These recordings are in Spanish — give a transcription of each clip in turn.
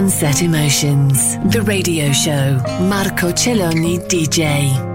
Sunset Emotions, the radio show. Marco Celloni DJ.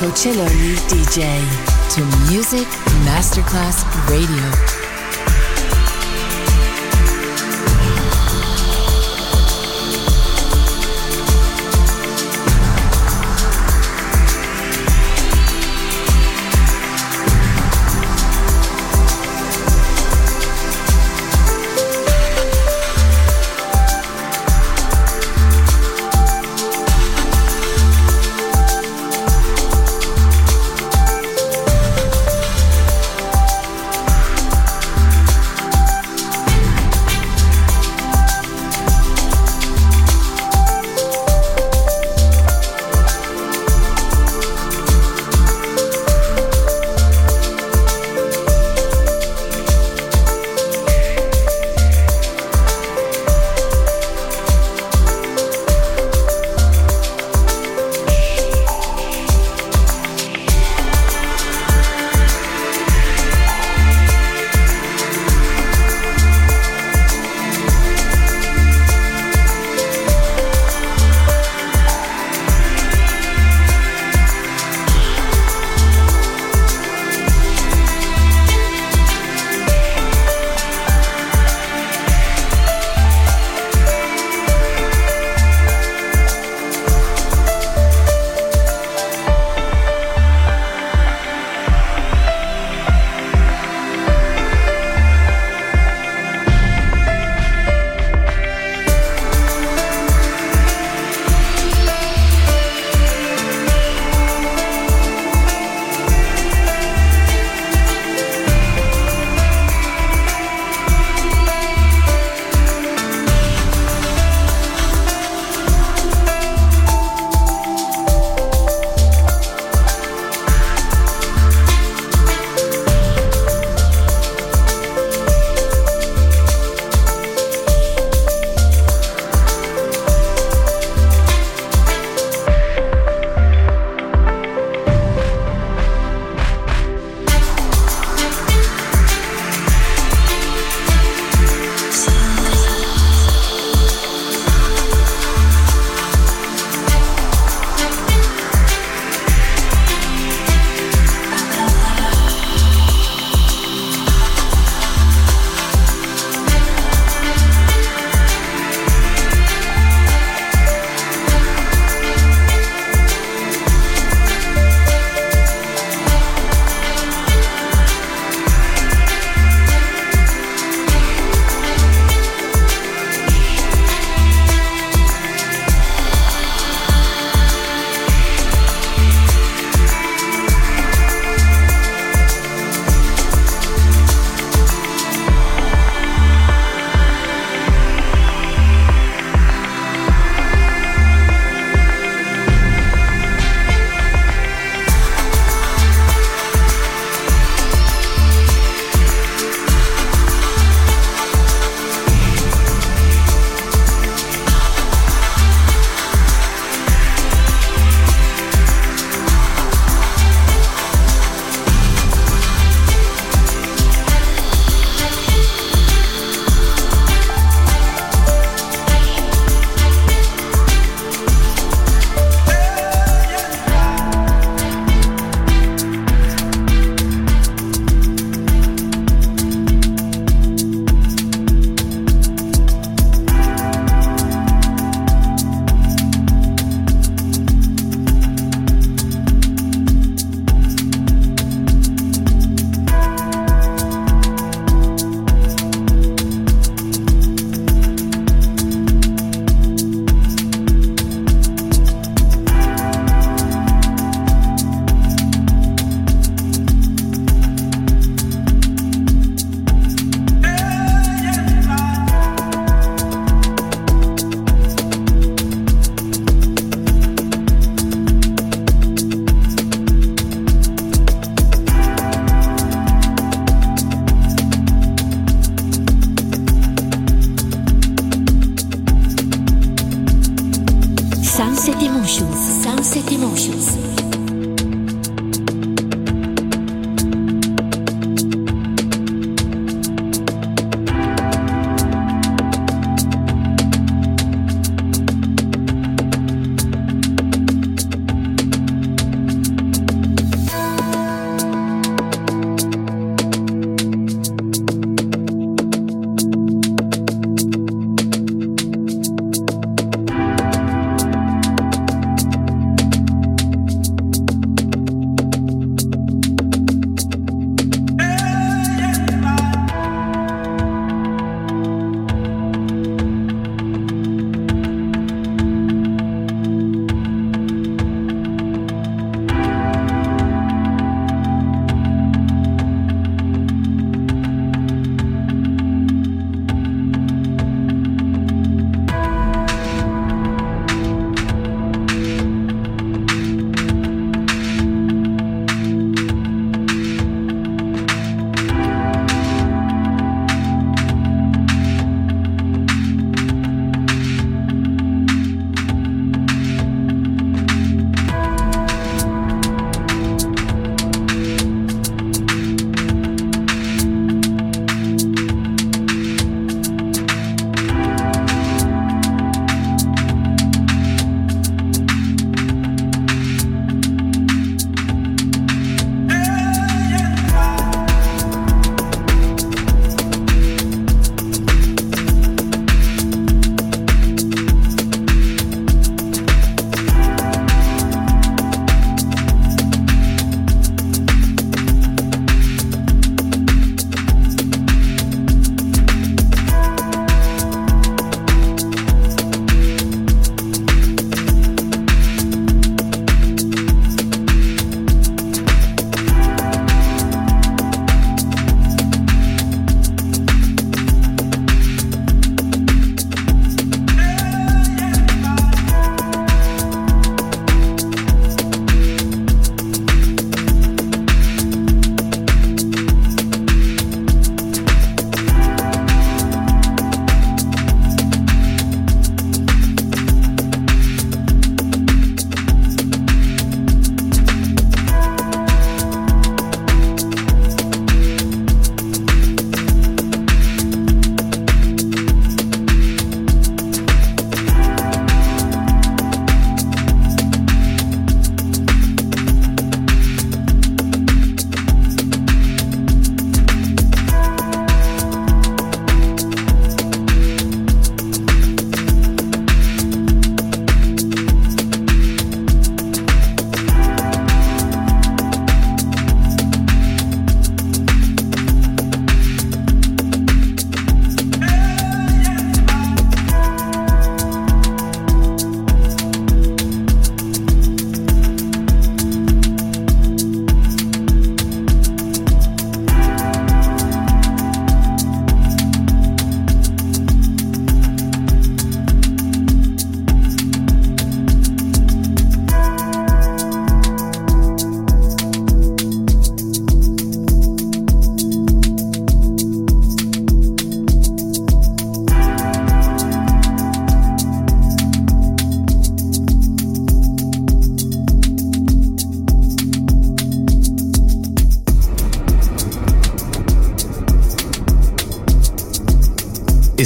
Music. DJ. To Music Masterclass Radio.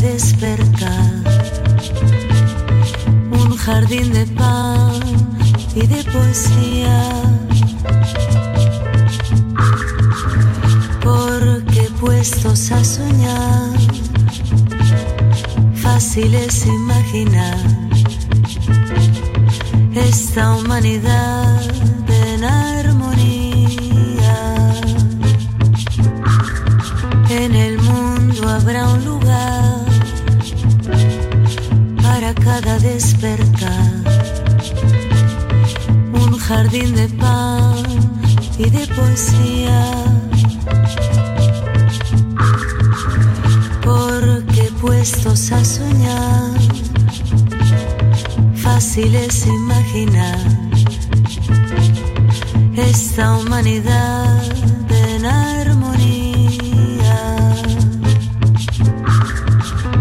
Despertar jardín de pan y de poesía. Porque puestos a soñar, fácil es imaginar esta humanidad en armonía. En el mundo habrá un lugar cada despertar jardín de pan y de poesía. Porque puestos a soñar, fácil es imaginar esta humanidad en armonía.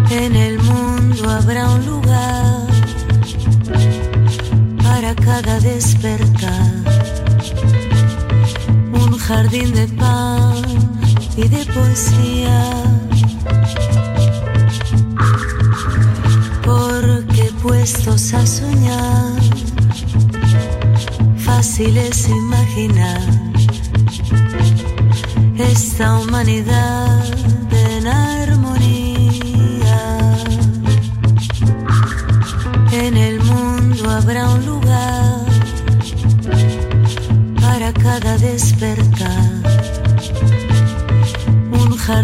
En el mundo habrá un lugar cada despertar jardín de pan y de poesía. Porque puestos a soñar, fácil es imaginar esta humanidad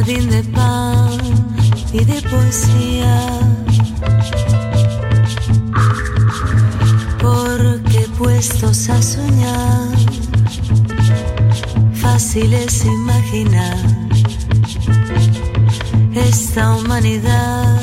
de pan y de poesía. Porque puestos a soñar, fácil es imaginar esta humanidad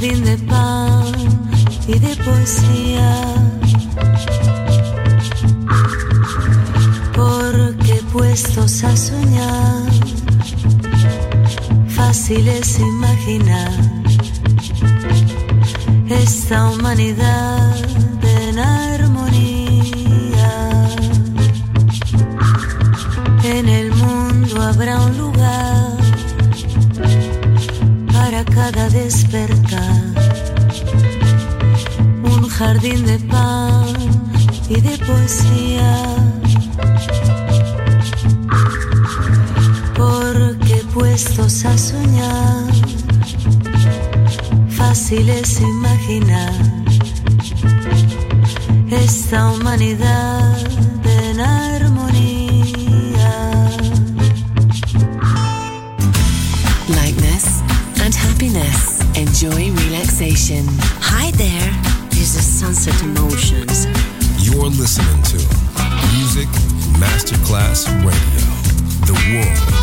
de pan y de poesía. Porque puestos a soñar, fácil es imaginar esta humanidad en armonía. En el mundo habrá un lugar para cada despertar jardín de pan y de poesía. Porque puestos a soñar, fácil es imaginar esta humanidad en armonía. Lightness and happiness. Enjoy relaxation. Sunset Emotions. You're listening to Music Masterclass Radio, the world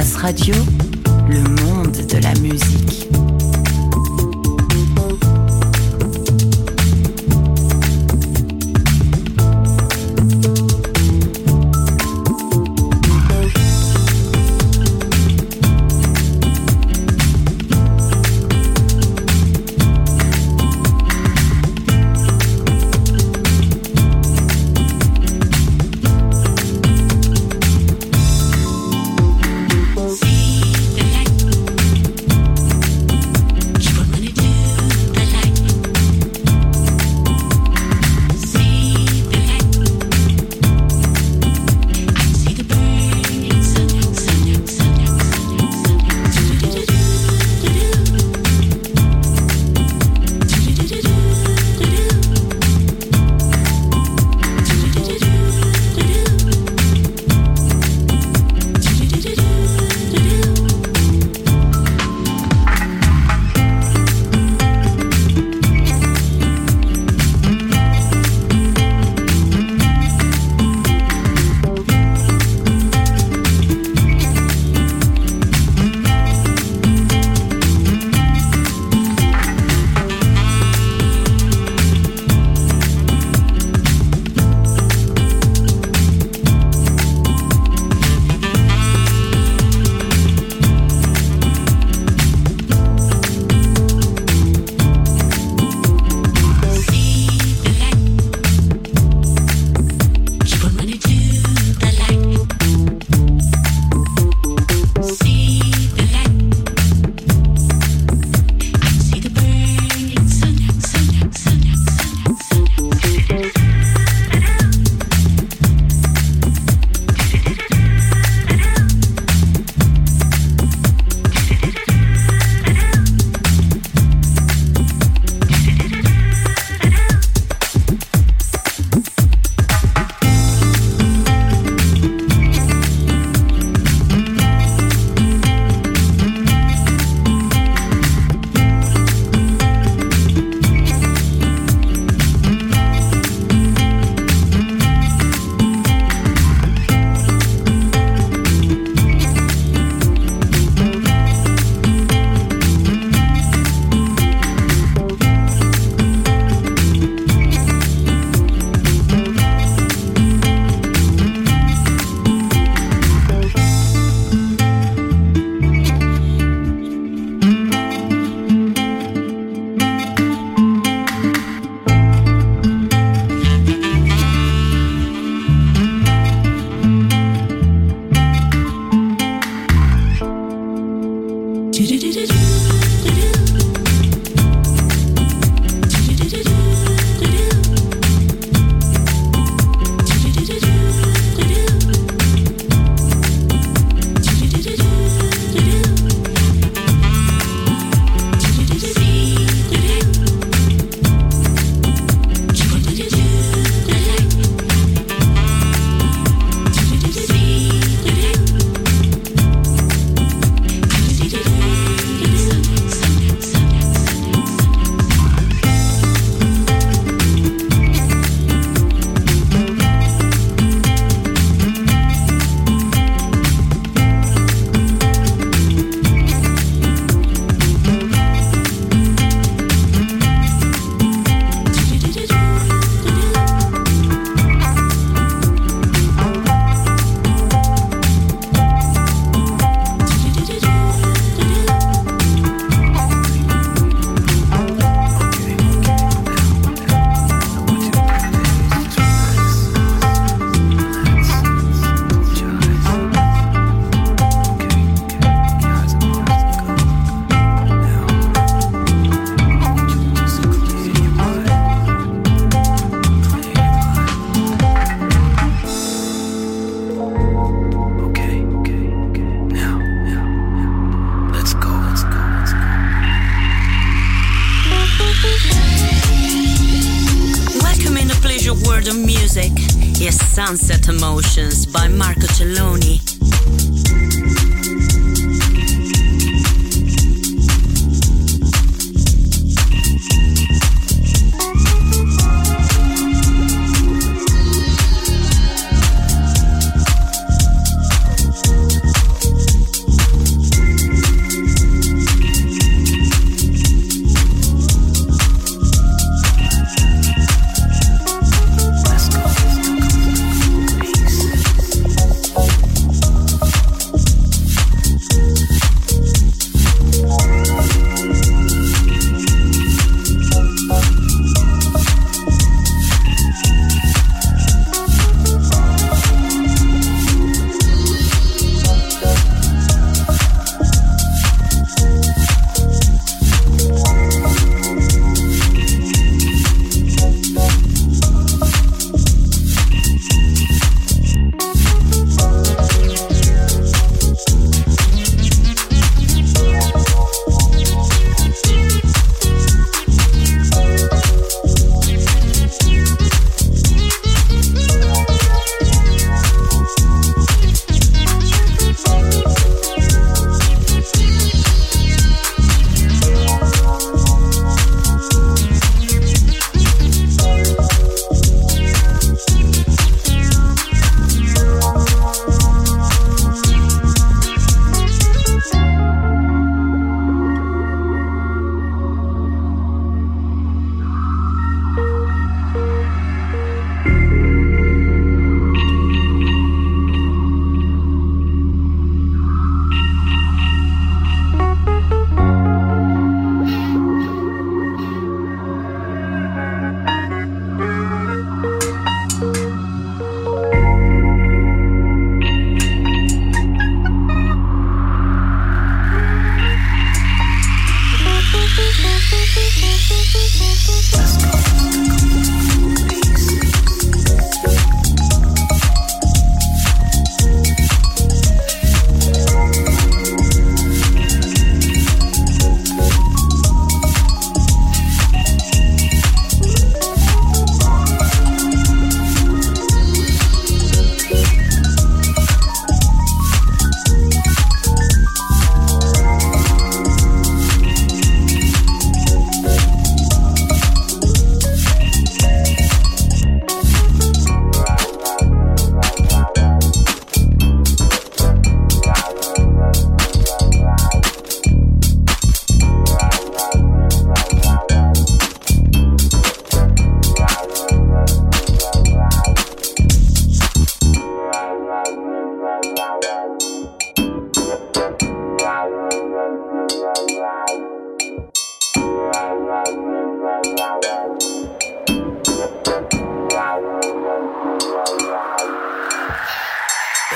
Radio.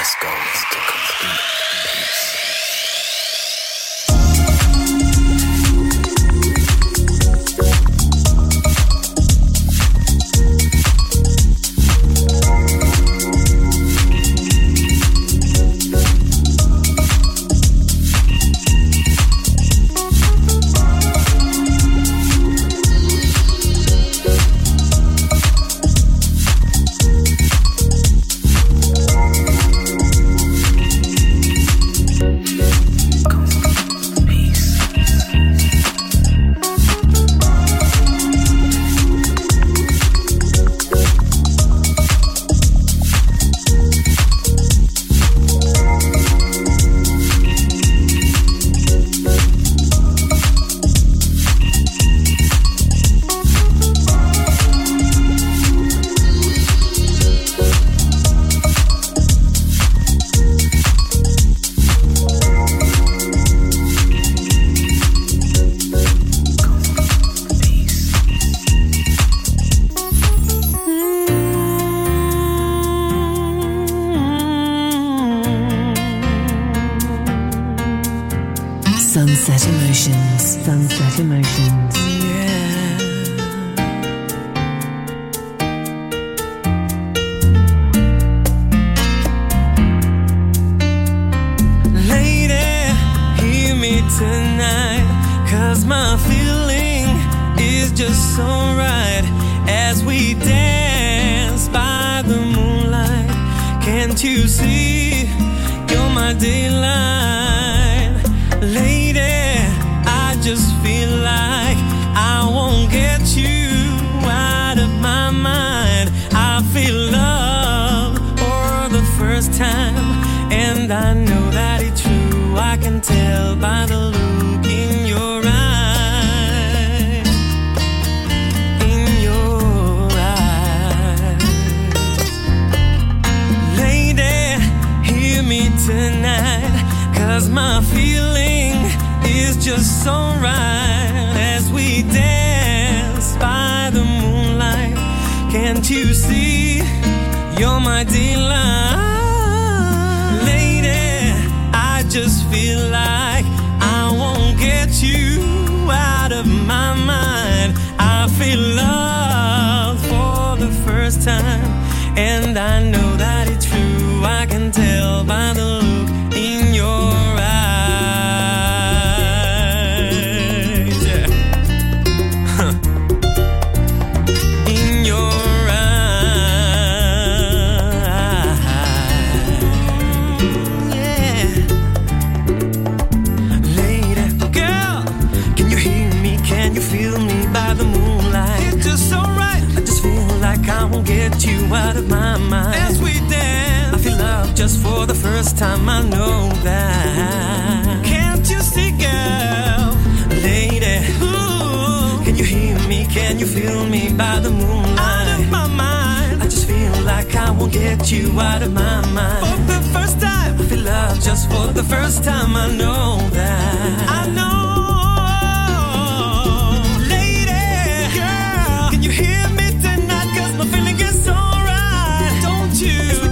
Let's go. Let's go. got you out of my mind. I feel love for the first time, and I know that it's true. I can tell by the look in your eyes. In your eyes, lady, hear me tonight, cause my feeling is just so right. to see you're my delight, lady. I just feel like I won't get you out of my mind. I feel love for the first time, and I know that it's true. I can tell by the for the first time, I know that. Can't you see, girl? Lady, Ooh. can you hear me? Can you feel me by the moonlight? Out of my mind. I just feel like I won't get you out of my mind. For the first time, I feel love just for the first time, I know that. I know. you hear me my feeling is. Don't you?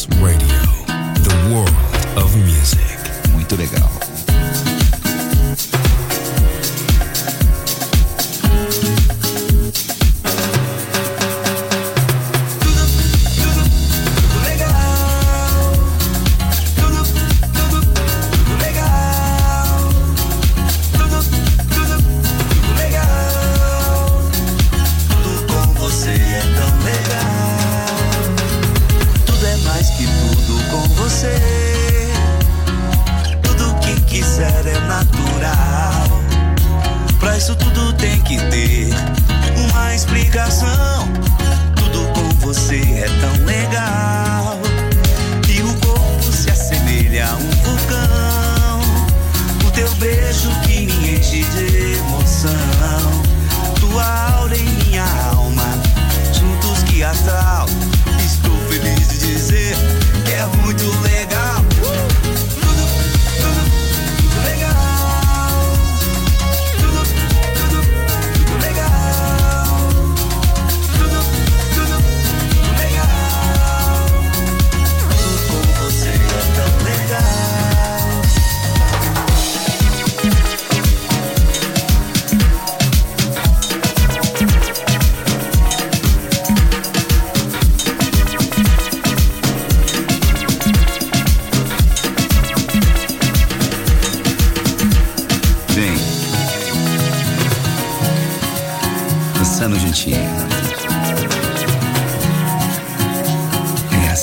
Race Radio.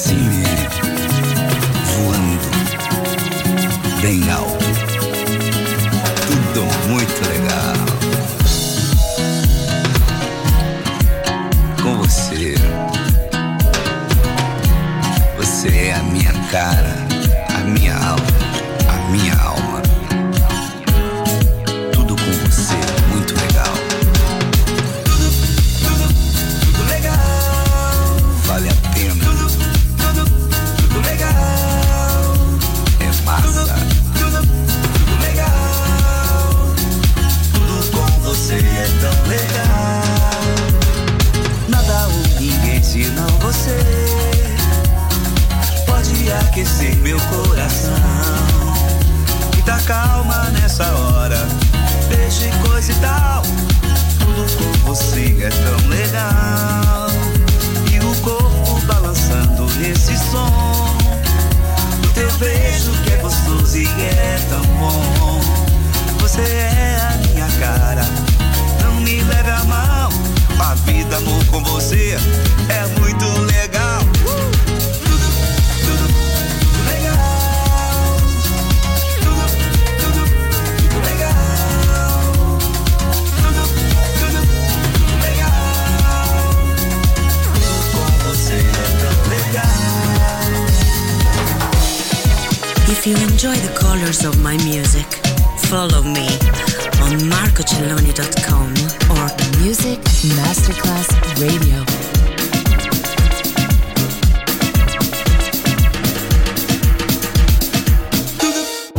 Assim. Voando. Bem alto. Follow me